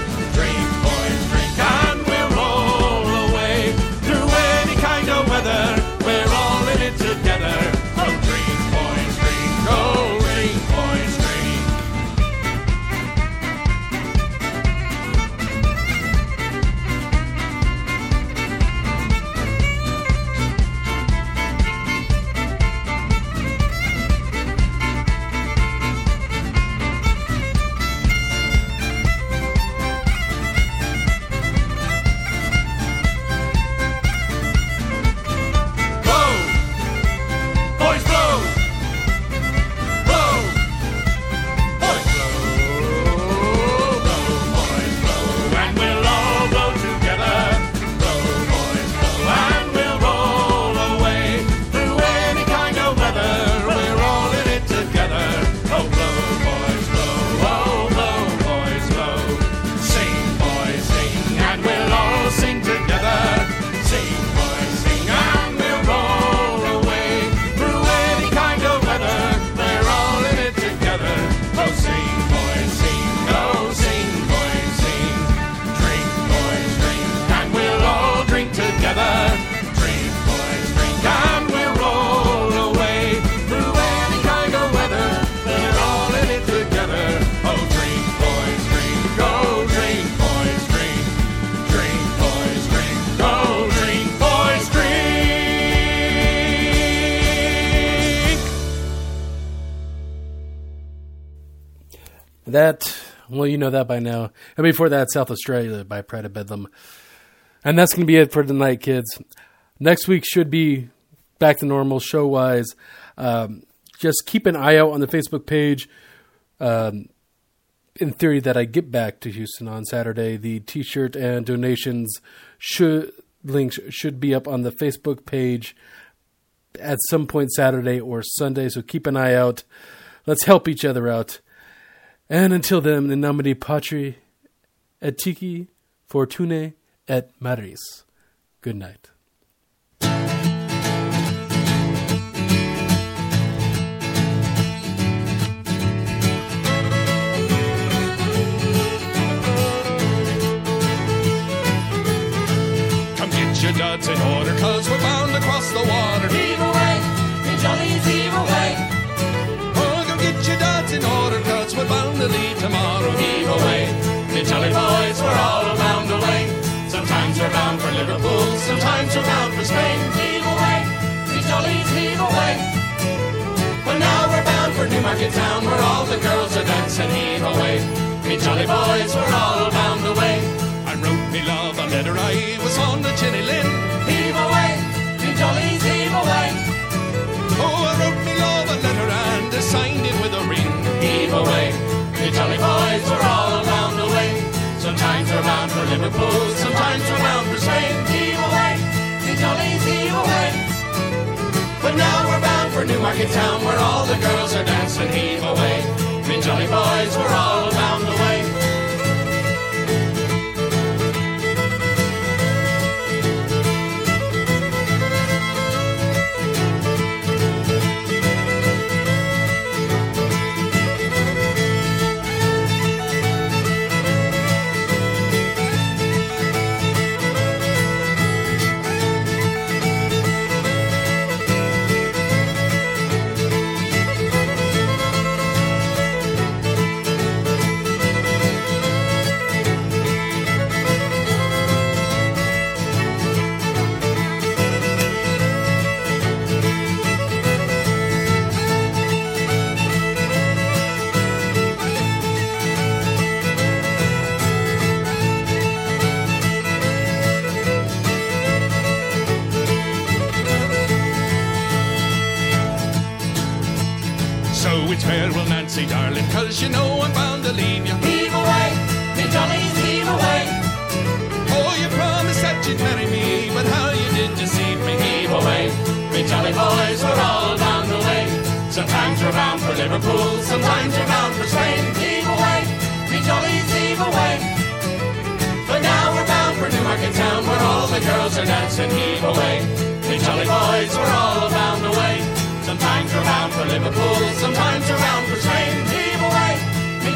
You know that by now. And before that, South Australia by Pride of Bedlam. And that's going to be it for tonight, kids. Next week should be back to normal show wise. Um, just keep an eye out on the Facebook page. Um, in theory, that I get back to Houston on Saturday, the t shirt and donations should links should be up on the Facebook page at some point Saturday or Sunday. So keep an eye out. Let's help each other out. And until then, in nomine Patri et Tiki Fortune et Maris. Good night. Come get your duds in order, cause we're bound to cross the water. Heave away, me jollies heave away. Duds in order, cause we're bound to leave tomorrow. Heave away, me jolly boys, we're all bound away. Sometimes we're bound for Liverpool, sometimes we're bound for Spain. Heave away, me jollies heave away. But now we're bound for Newmarket Town, where all the girls are dancing. Heave away, me jolly boys, we're all bound away. I wrote me love a letter, I was on the Jenny Lynn. Heave away, me jollies Heave away, me jolly boys, we're all bound away. Sometimes we're bound for Liverpool, sometimes we're bound for Spain. Heave away, me jollies heave away. But now we're bound for Newmarket Town, where all the girls are dancing. Heave away, me jolly boys, we're all bound away. So cause you know I'm bound to leave you. Heave away, me jollies heave away. Oh, you promised that you'd marry me, but how you did deceive me. Heave away, me jolly boys, we're all bound away. Sometimes we're bound for Liverpool, sometimes we're bound for Spain. Heave away, me jollies heave away. But now we're bound for Newmarket town where all the girls are dancing, heave away. The jolly boys were all bound away. Sometimes we're bound for Liverpool, sometimes we're bound for Spain.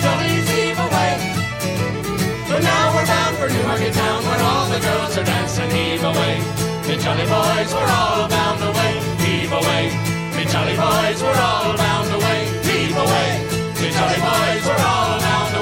Johnny's Eve away. But now we're bound for Newmarket Town, where all the girls are dancing Eve away. Me jolly boys, we're all bound away, Eve away. Me jolly boys, we're all bound away, Eve away. Me jolly boys, we're all bound